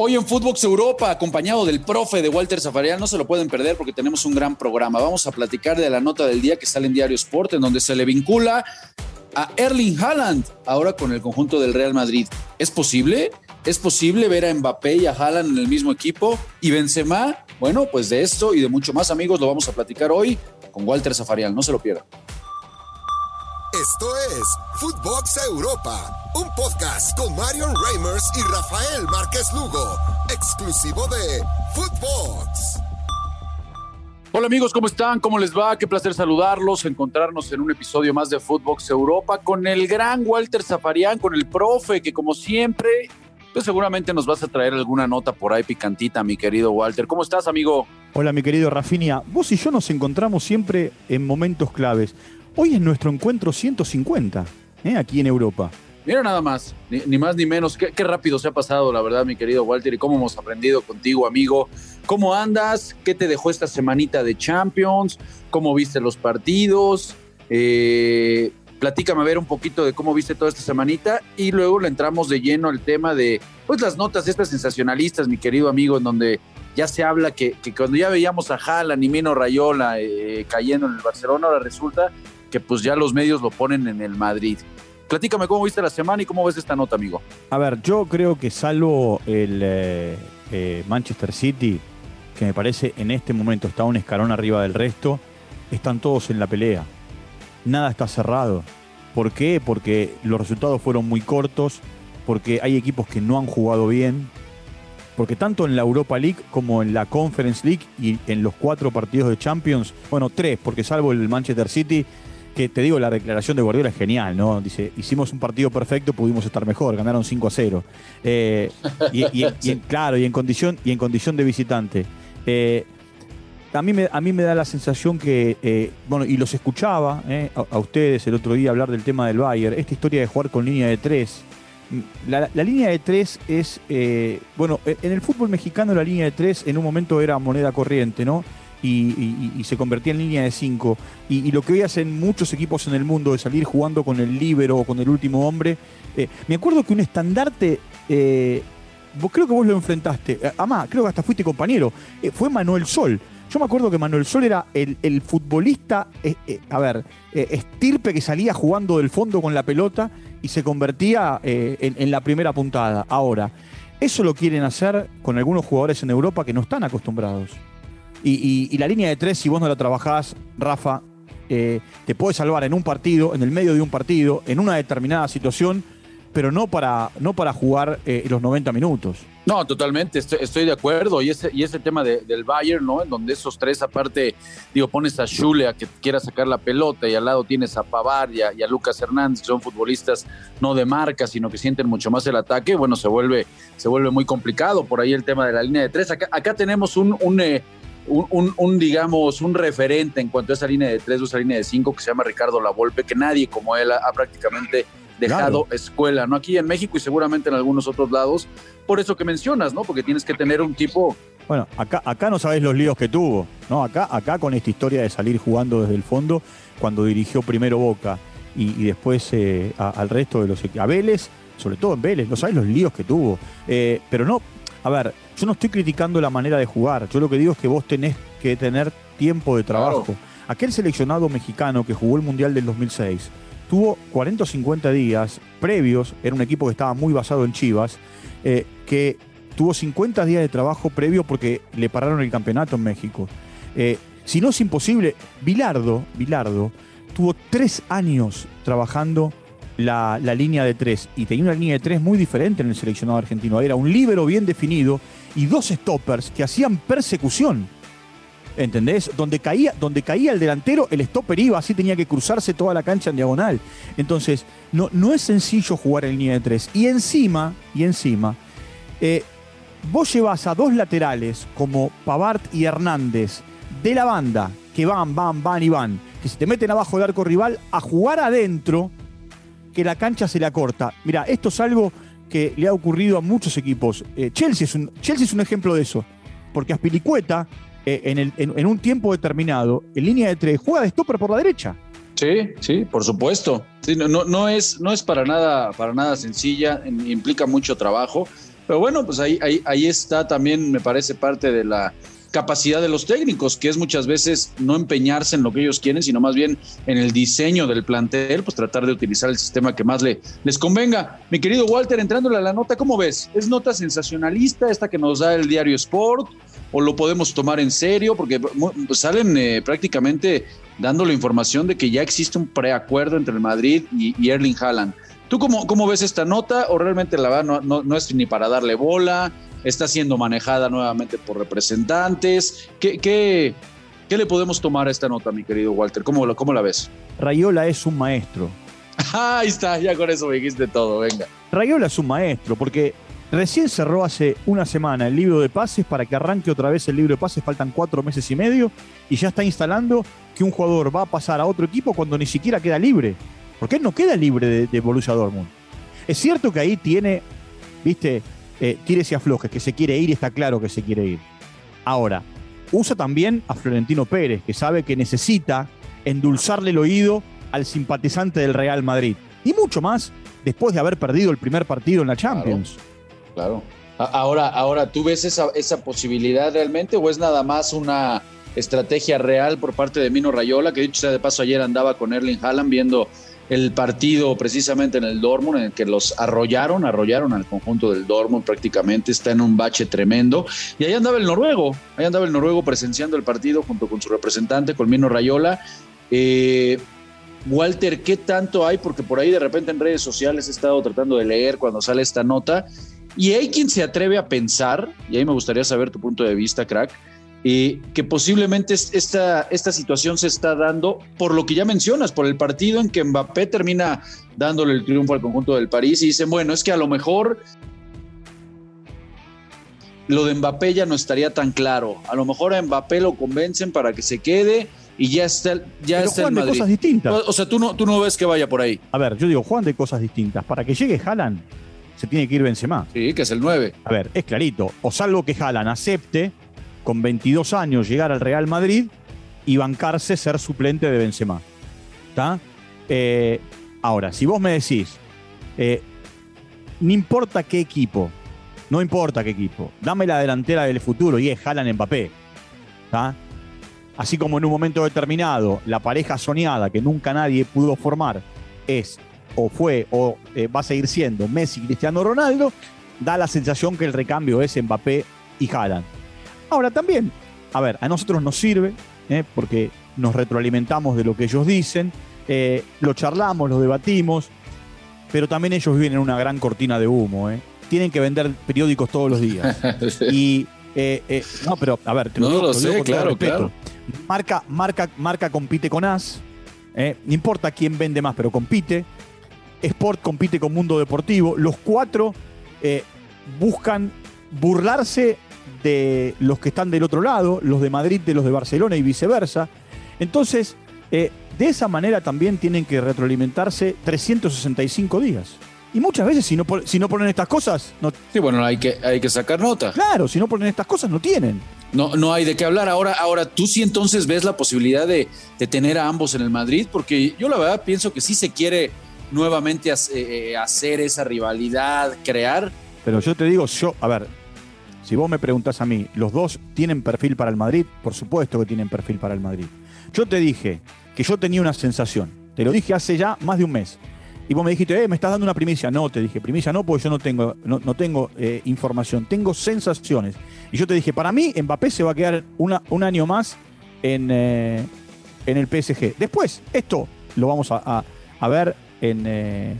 Hoy en Footbox Europa, acompañado del profe de Walter Zafarian, no se lo pueden perder porque tenemos un gran programa. Vamos a platicar de la nota del día que sale en Diario Sport, en donde se le vincula a Erling Haaland, ahora con el conjunto del Real Madrid. ¿Es posible? ¿Es posible ver a Mbappé y a Haaland en el mismo equipo? ¿Y Benzema? Bueno, pues de esto y de mucho más, amigos, lo vamos a platicar hoy con Walter Zafarian. No se lo pierdan. Esto es Footbox Europa, un podcast con Marion Reimers y Rafael Márquez Lugo, exclusivo de Footbox. Hola amigos, ¿cómo están? ¿Cómo les va? Qué placer saludarlos, encontrarnos en un episodio más de Footbox Europa con el gran Walter Zafarian, con el profe, que como siempre, pues seguramente nos vas a traer alguna nota por ahí picantita, mi querido Walter. ¿Cómo estás, amigo? Hola, mi querido Rafinia. Vos y yo nos encontramos siempre en momentos claves. Hoy es nuestro encuentro 150, ¿eh? aquí en Europa. Mira nada más, ni, más ni menos. Qué, rápido se ha pasado, la verdad, mi querido Walter, y cómo hemos aprendido contigo, amigo. ¿Cómo andas? ¿Qué te dejó esta semanita de Champions? ¿Cómo viste los partidos? Eh, platícame a ver un poquito de cómo viste toda esta semanita y luego le entramos de lleno al tema de pues las notas estas sensacionalistas, mi querido amigo, en donde ya se habla que, cuando ya veíamos a Haaland y Mino Rayola eh, cayendo en el Barcelona, ahora resulta que pues ya los medios lo ponen en el Madrid. Platícame cómo viste la semana y cómo ves esta nota, amigo. A ver, yo creo que salvo el eh, eh, Manchester City, que me parece en este momento está un escalón arriba del resto, están todos en la pelea. Nada está cerrado. ¿Por qué? Porque los resultados fueron muy cortos, porque hay equipos que no han jugado bien, porque tanto en la Europa League como en la Conference League y en los cuatro partidos de Champions, bueno, tres, porque salvo el Manchester City, que te digo, la declaración de Guardiola es genial, ¿no? Dice, hicimos un partido perfecto, pudimos estar mejor, ganaron 5 a 0. Eh, y, claro, y en condición, y en condición de visitante. Eh, a, mí me, a mí me da la sensación que, eh, bueno, y los escuchaba a, ustedes el otro día hablar del tema del Bayern, esta historia de jugar con línea de tres. La, la línea de tres es, bueno, en el fútbol mexicano la línea de tres en un momento era moneda corriente, ¿no? Y, se convertía en línea de 5. Y, lo que hoy hacen muchos equipos en el mundo de salir jugando con el líbero o con el último hombre. Eh, me acuerdo que un estandarte, eh, vos, creo que vos lo enfrentaste, eh, Amá, creo que hasta fuiste compañero, fue Manuel Sol. Yo me acuerdo que Manuel Sol era el, futbolista, a ver, estirpe que salía jugando del fondo con la pelota y se convertía en la primera puntada. Ahora, eso lo quieren hacer con algunos jugadores en Europa que no están acostumbrados. Y, la línea de tres, si vos no la trabajás, Rafa, eh, te puede salvar en un partido, en el medio de un partido, en una determinada situación, pero no para, no para jugar eh, los 90 minutos. No, totalmente, estoy, de acuerdo. Y ese, y ese tema del Bayern, ¿no? En donde esos tres, aparte, digo, pones a Schule a que quiera sacar la pelota y al lado tienes a Pavar y a, Lucas Hernández, que son futbolistas no de marca, sino que sienten mucho más el ataque. Bueno, se vuelve, se vuelve muy complicado por ahí el tema de la línea de tres. Acá, acá tenemos un, un eh, un, digamos, un referente en cuanto a esa línea de tres o esa línea de cinco que se llama Ricardo Lavolpe, que nadie como él ha, prácticamente dejado escuela, ¿no? Aquí en México y seguramente en algunos otros lados, por eso que mencionas, ¿no? Porque tienes que tener un tipo... Bueno, acá, acá no sabes los líos que tuvo, ¿no? Acá, acá con esta historia de salir jugando desde el fondo, cuando dirigió primero Boca y, después eh, al resto de los a Vélez, sobre todo en Vélez, no sabes los líos que tuvo. Eh, pero no, a ver, yo no estoy criticando la manera de jugar. Yo lo que digo es que vos tenés que tener tiempo de trabajo. Aquel seleccionado mexicano que jugó el Mundial del 2006 tuvo 40 o 50 días previos, era un equipo que estaba muy basado en Chivas, eh, que tuvo 50 días de trabajo previo porque le pararon el campeonato en México. Eh, si no es imposible, Bilardo, Bilardo tuvo tres años trabajando la, línea de tres y tenía una línea de tres muy diferente en el seleccionado argentino. Era un líbero bien definido y dos stoppers que hacían persecución. ¿Entendés? Donde caía, donde caía el delantero, el stopper iba, así tenía que cruzarse toda la cancha en diagonal. Entonces, no, no es sencillo jugar en línea de tres. Y encima, y encima, eh, vos llevas a dos laterales como Pavart y Hernández de la banda, que van, van, van y van, que se te meten abajo del arco rival, a jugar adentro que la cancha se la corta. Mira, esto es algo que le ha ocurrido a muchos equipos. Eh, Chelsea, es un, Chelsea es un ejemplo de eso, porque Aspilicueta, eh, en, un tiempo determinado, en línea de tres, juega de stopper por la derecha. Sí, sí, por supuesto. no, es, no es para nada, para nada sencilla, implica mucho trabajo. Pero bueno, pues ahí, ahí está también, me parece, parte de la capacidad de los técnicos, que es muchas veces no empeñarse en lo que ellos quieren, sino más bien en el diseño del plantel, pues tratar de utilizar el sistema que más le, les convenga. Mi querido Walter, entrándole a la nota, ¿cómo ves? ¿Es nota sensacionalista esta que nos da el diario Sport? ¿O lo podemos tomar en serio? Porque salen eh, prácticamente dando la información de que ya existe un preacuerdo entre el Madrid y, Erling Haaland. ¿Tú cómo, cómo, ves esta nota? ¿O realmente la verdad no, no, no es ni para darle bola? Está siendo manejada nuevamente por representantes. ¿Qué, qué, qué le podemos tomar a esta nota, mi querido Walter? ¿Cómo, cómo la ves? Rayola es un maestro. Ahí está, ya con eso me dijiste todo, venga. Rayola es un maestro, porque recién cerró hace una semana el libro de pases para que arranque otra vez el libro de pases, faltan cuatro meses y medio, y ya está instalando que un jugador va a pasar a otro equipo cuando ni siquiera queda libre. Porque él no queda libre de, de Borussia Dortmund. Es cierto que ahí tiene, viste, eh, tires y aflojes, que se quiere ir y está claro que se quiere ir. Ahora, usa también a Florentino Pérez, que sabe que necesita endulzarle el oído al simpatizante del Real Madrid. Y mucho más después de haber perdido el primer partido en la Champions. Claro. Ahora, ahora, ¿tú ves esa, esa posibilidad realmente o es nada más una estrategia real por parte de Mino Rayola, que dicho sea de paso ayer andaba con Erling Haaland viendo el partido precisamente en el Dortmund, en el que los arrollaron, arrollaron al conjunto del Dortmund prácticamente, está en un bache tremendo. Y ahí andaba el noruego, ahí andaba el noruego presenciando el partido junto con su representante, Colmino Rayola. Eh, Walter, ¿qué tanto hay? Porque por ahí de repente en redes sociales he estado tratando de leer cuando sale esta nota. Y hay quien se atreve a pensar, y ahí me gustaría saber tu punto de vista, crack, eh, que posiblemente esta, esta situación se está dando por lo que ya mencionas, por el partido en que Mbappé termina dándole el triunfo al conjunto del París y dicen, bueno, es que a lo mejor lo de Mbappé ya no estaría tan claro. A lo mejor a Mbappé lo convencen para que se quede y ya está, ya está en Madrid. cosas distintas. O sea, tú no, tú no ves que vaya por ahí. A ver, yo digo, Juan de cosas distintas. Para que llegue Haaland, se tiene que ir Benzema. Sí, que es el 9. A ver, es clarito. O salvo que Haaland acepte con 22 años llegar al Real Madrid y bancarse ser suplente de Benzema. Eh, ahora, si vos me decís, eh, no importa qué equipo, no importa qué equipo, dame la delantera del futuro y es Haaland Mbappé. Así como en un momento determinado la pareja soñada que nunca nadie pudo formar es o fue o eh, va a seguir siendo Messi Cristiano Ronaldo, da la sensación que el recambio es Mbappé y Haaland. Ahora también, a ver, a nosotros nos sirve, ¿eh? porque nos retroalimentamos de lo que ellos dicen, eh, lo charlamos, lo debatimos, pero también ellos viven en una gran cortina de humo. ¿eh? Tienen que vender periódicos todos los días. y no, pero a ver, te lo, no lo, sé, claro, claro. Marca, marca, marca compite con AS. no importa quién vende más, pero compite. Sport compite con Mundo Deportivo. Los cuatro buscan burlarse de los que están del otro lado, los de Madrid de los de Barcelona y viceversa. Entonces, eh, de esa manera también tienen que retroalimentarse 365 días. Y muchas veces si no, si no ponen estas cosas... No... Sí, bueno, hay que, hay que sacar nota. Claro, si no ponen estas cosas no tienen. No, no hay de qué hablar. Ahora, ahora tú sí entonces ves la posibilidad de, tener a ambos en el Madrid, porque yo la verdad pienso que sí se quiere nuevamente eh, hacer esa rivalidad, crear. Pero yo te digo, yo, a ver, si vos me preguntás a mí, ¿los dos tienen perfil para el Madrid? Por supuesto que tienen perfil para el Madrid. Yo te dije que yo tenía una sensación. Te lo dije hace ya más de un mes. Y vos me dijiste, eh, me estás dando una primicia. No, te dije, primicia no, porque yo no tengo, no, tengo eh, información, tengo sensaciones. Y yo te dije, para mí, Mbappé se va a quedar un año más en, eh, en el PSG. Después, esto lo vamos a, ver en, eh,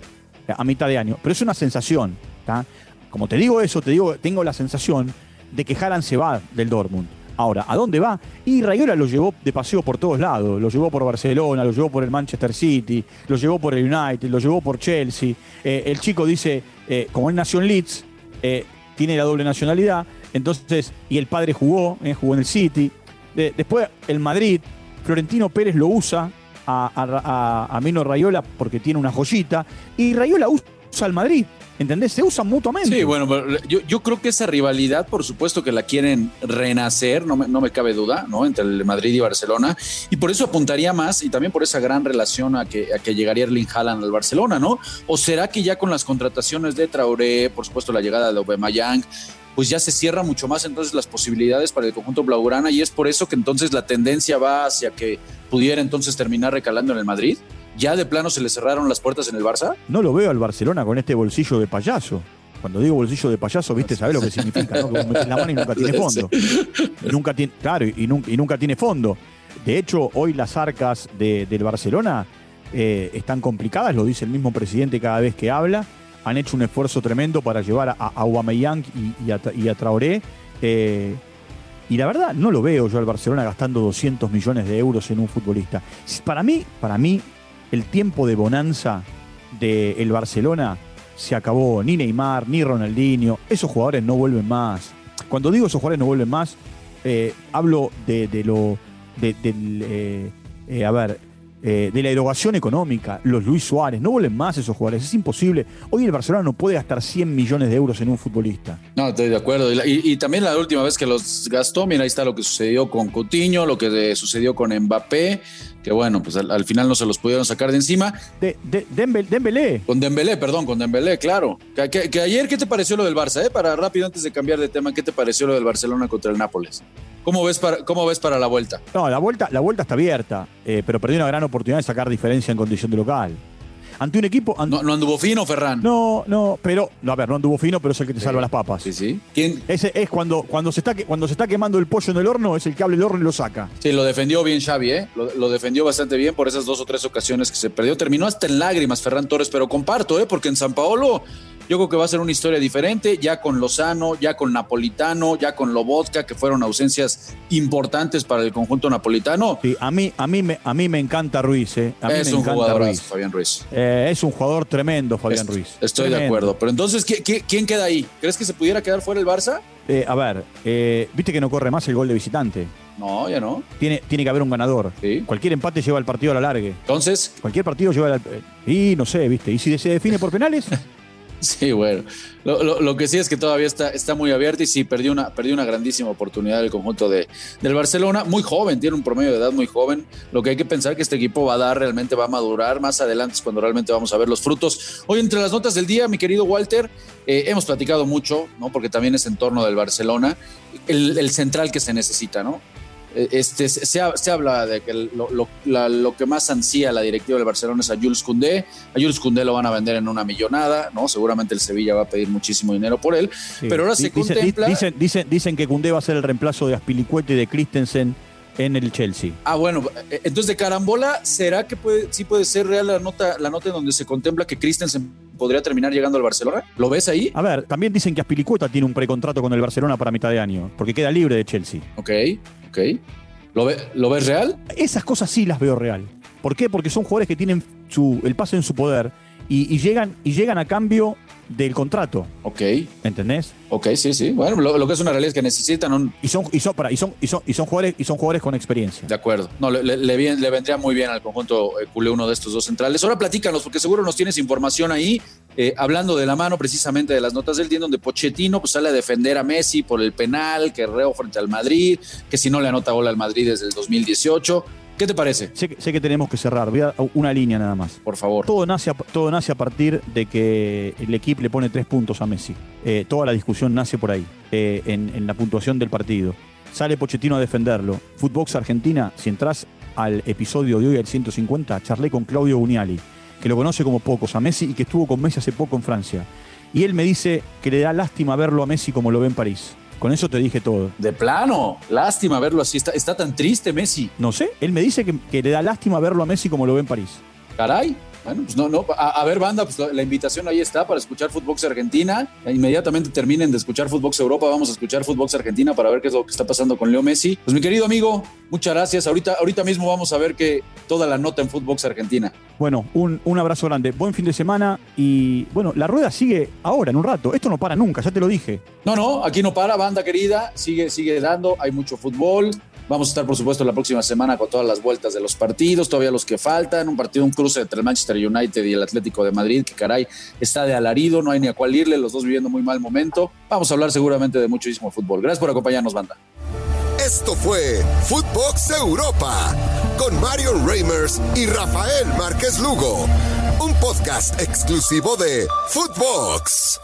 a mitad de año. Pero es una sensación. ¿está? Como te digo eso, te digo, tengo la sensación de que Haaland se va del Dortmund. Ahora, ¿a dónde va? Y Rayola lo llevó de paseo por todos lados. Lo llevó por Barcelona, lo llevó por el Manchester City, lo llevó por el United, lo llevó por Chelsea. Eh, el chico dice, eh, como él nació en Leeds, eh, tiene la doble nacionalidad, entonces, y el padre jugó, jugó en el City. después, el Madrid, Florentino Pérez lo usa a, a, Rayola porque tiene una joyita. Y Rayola usa el Madrid. ¿Entendés? Se usan mutuamente. Sí, bueno, yo, yo, creo que esa rivalidad, por supuesto que la quieren renacer, no me, no me, cabe duda, ¿no? Entre el Madrid y Barcelona. Y por eso apuntaría más y también por esa gran relación a que, a que llegaría Erling Haaland al Barcelona, ¿no? ¿O será que ya con las contrataciones de Traoré, por supuesto la llegada de Aubameyang, pues ya se cierra mucho más entonces las posibilidades para el conjunto blaugrana y es por eso que entonces la tendencia va hacia que pudiera entonces terminar recalando en el Madrid? ¿Ya de plano se le cerraron las puertas en el Barça? No lo veo al Barcelona con este bolsillo de payaso. Cuando digo bolsillo de payaso, viste, sabes lo que significa, ¿no? Que metes la mano y nunca tiene fondo. nunca tiene, claro, y nunca, tiene fondo. De hecho, hoy las arcas del Barcelona eh, están complicadas, lo dice el mismo presidente cada vez que habla. Han hecho un esfuerzo tremendo para llevar a, Aubameyang y, a, Traoré. Eh, y la verdad, no lo veo yo al Barcelona gastando 200 millones de euros en un futbolista. Para mí, para mí, el tiempo de bonanza del Barcelona se acabó. Ni Neymar, ni Ronaldinho, esos jugadores no vuelven más. Cuando digo esos jugadores no vuelven más, eh, hablo de, lo. De, eh, eh, a ver, de la erogación económica, los Luis Suárez, no vuelven más esos jugadores, es imposible. Hoy el Barcelona no puede gastar 100 millones de euros en un futbolista. No, estoy de acuerdo. Y, y, también la última vez que los gastó, mira, ahí está lo que sucedió con Coutinho, lo que sucedió con Mbappé, que bueno, pues al, final no se los pudieron sacar de encima. De, de, Dembélé. Con Dembélé, perdón, con Dembélé, claro. Que, ayer, ¿qué te pareció lo del Barça? Eh? Para rápido, antes de cambiar de tema, ¿qué te pareció lo del Barcelona contra el Nápoles? ¿Cómo ves para, cómo ves para la vuelta? No, la vuelta, la vuelta está abierta, eh, pero perdió una gran oportunidad de sacar diferencia en condición de local ante un equipo. no, anduvo fino, Ferran. No, no, pero. No, a ver, no anduvo fino, pero es el que te salva las papas. Sí, sí. ¿Quién? Ese es cuando, cuando, se está, cuando se está quemando el pollo en el horno, es el que abre el horno y lo saca. Sí, lo defendió bien Xavi, ¿eh? Lo, defendió bastante bien por esas dos o tres ocasiones que se perdió. Terminó hasta en lágrimas, Ferran Torres, pero comparto, ¿eh? Porque en San Paolo yo creo que va a ser una historia diferente, ya con Lozano, ya con Napolitano, ya con Lobotka, que fueron ausencias importantes para el conjunto napolitano. Sí, a mí, a mí, me, a mí me encanta Ruiz. Eh. es un jugador, Ruiz. Fabián Ruiz. Eh, es un jugador tremendo, Fabián Ruiz. Estoy de acuerdo. Pero entonces, quién queda ahí? ¿Crees que se pudiera quedar fuera el Barça? Eh, a ver, viste que no corre más el gol de visitante. No, ya no. Tiene, tiene que haber un ganador. Cualquier empate lleva el partido a la largue. Entonces. Cualquier partido lleva al. Y no sé, ¿viste? ¿Y si se define por penales? Sí, bueno. Lo, que sí es que todavía está, está muy abierto y sí, perdió una, perdió una grandísima oportunidad el conjunto de, del Barcelona. Muy joven, tiene un promedio de edad muy joven. Lo que hay que pensar que este equipo va a dar, realmente va a madurar. Más adelante es cuando realmente vamos a ver los frutos. Hoy, entre las notas del día, mi querido Walter, eh, hemos platicado mucho, ¿no? Porque también es en torno del Barcelona, el, el central que se necesita, ¿no? Este, se, habla de que lo, que más ansía la directiva del Barcelona es a Jules Koundé. A Jules Koundé lo van a vender en una millonada, ¿no? Seguramente el Sevilla va a pedir muchísimo dinero por él. Pero ahora se contempla... Dicen, dicen, dicen que Koundé va a ser el reemplazo de Aspilicuete y de Christensen en el Chelsea. Ah, bueno, eh, entonces de carambola, ¿será que puede, sí puede ser real la nota, la nota en donde se contempla que Christensen podría terminar llegando al Barcelona? ¿Lo ves ahí? A ver, también dicen que Aspilicueta tiene un precontrato con el Barcelona para mitad de año, porque queda libre de Chelsea. Ok, ok. ¿Lo, ve, ¿Lo ves real? Esas cosas sí las veo real. ¿Por qué? Porque son jugadores que tienen su, el pase en su poder y, llegan, y llegan a cambio del contrato. Ok. ¿Entendés? Ok, sí, sí. Bueno, lo, que es una realidad es que necesitan un. Y son, y son, para, y son, y son, y son jugadores, y son jugadores con experiencia. De acuerdo. No, le, le, vendría muy bien al conjunto eh, culé uno de estos dos centrales. Ahora platícanos, porque seguro nos tienes información ahí, eh, hablando de la mano precisamente de las notas del día, donde Pochettino pues, sale a defender a Messi por el penal que reo frente al Madrid, que si no le anota gol al Madrid desde el 2018. ¿Qué te parece? Sé, que tenemos que cerrar. Voy a una línea nada más. Por favor. Todo nace, a, todo nace a partir de que el equipo le pone tres puntos a Messi. Eh, toda la discusión nace por ahí, eh, en, la puntuación del partido. Sale Pochettino a defenderlo. Footbox Argentina, si entras al episodio de hoy, al 150, charlé con Claudio Buniali, que lo conoce como pocos a Messi y que estuvo con Messi hace poco en Francia. Y él me dice que le da lástima verlo a Messi como lo ve en París. Con eso te dije todo. De plano, lástima verlo así. Está, está tan triste Messi. No sé, él me dice que, le da lástima verlo a Messi como lo ve en París. Caray. Bueno, pues no, no. A, ver, banda, pues la, invitación ahí está para escuchar Footbox Argentina. Inmediatamente terminen de escuchar Footbox Europa, vamos a escuchar Footbox Argentina para ver qué es lo que está pasando con Leo Messi. Pues mi querido amigo, muchas gracias. Ahorita, ahorita mismo vamos a ver que toda la nota en Footbox Argentina. Bueno, un, un abrazo grande. Buen fin de semana y bueno, la rueda sigue ahora, en un rato. Esto no para nunca, ya te lo dije. No, no, aquí no para, banda querida. Sigue, sigue dando. Hay mucho fútbol Vamos a estar, por supuesto, la próxima semana con todas las vueltas de los partidos, todavía los que faltan. Un partido, un cruce entre el Manchester United y el Atlético de Madrid, que caray, está de alarido, no hay ni a cuál irle, los dos viviendo muy mal momento. Vamos a hablar seguramente de muchísimo fútbol. Gracias por acompañarnos, banda. Esto fue Footbox Europa con Mario Reimers y Rafael Márquez Lugo, un podcast exclusivo de Footbox.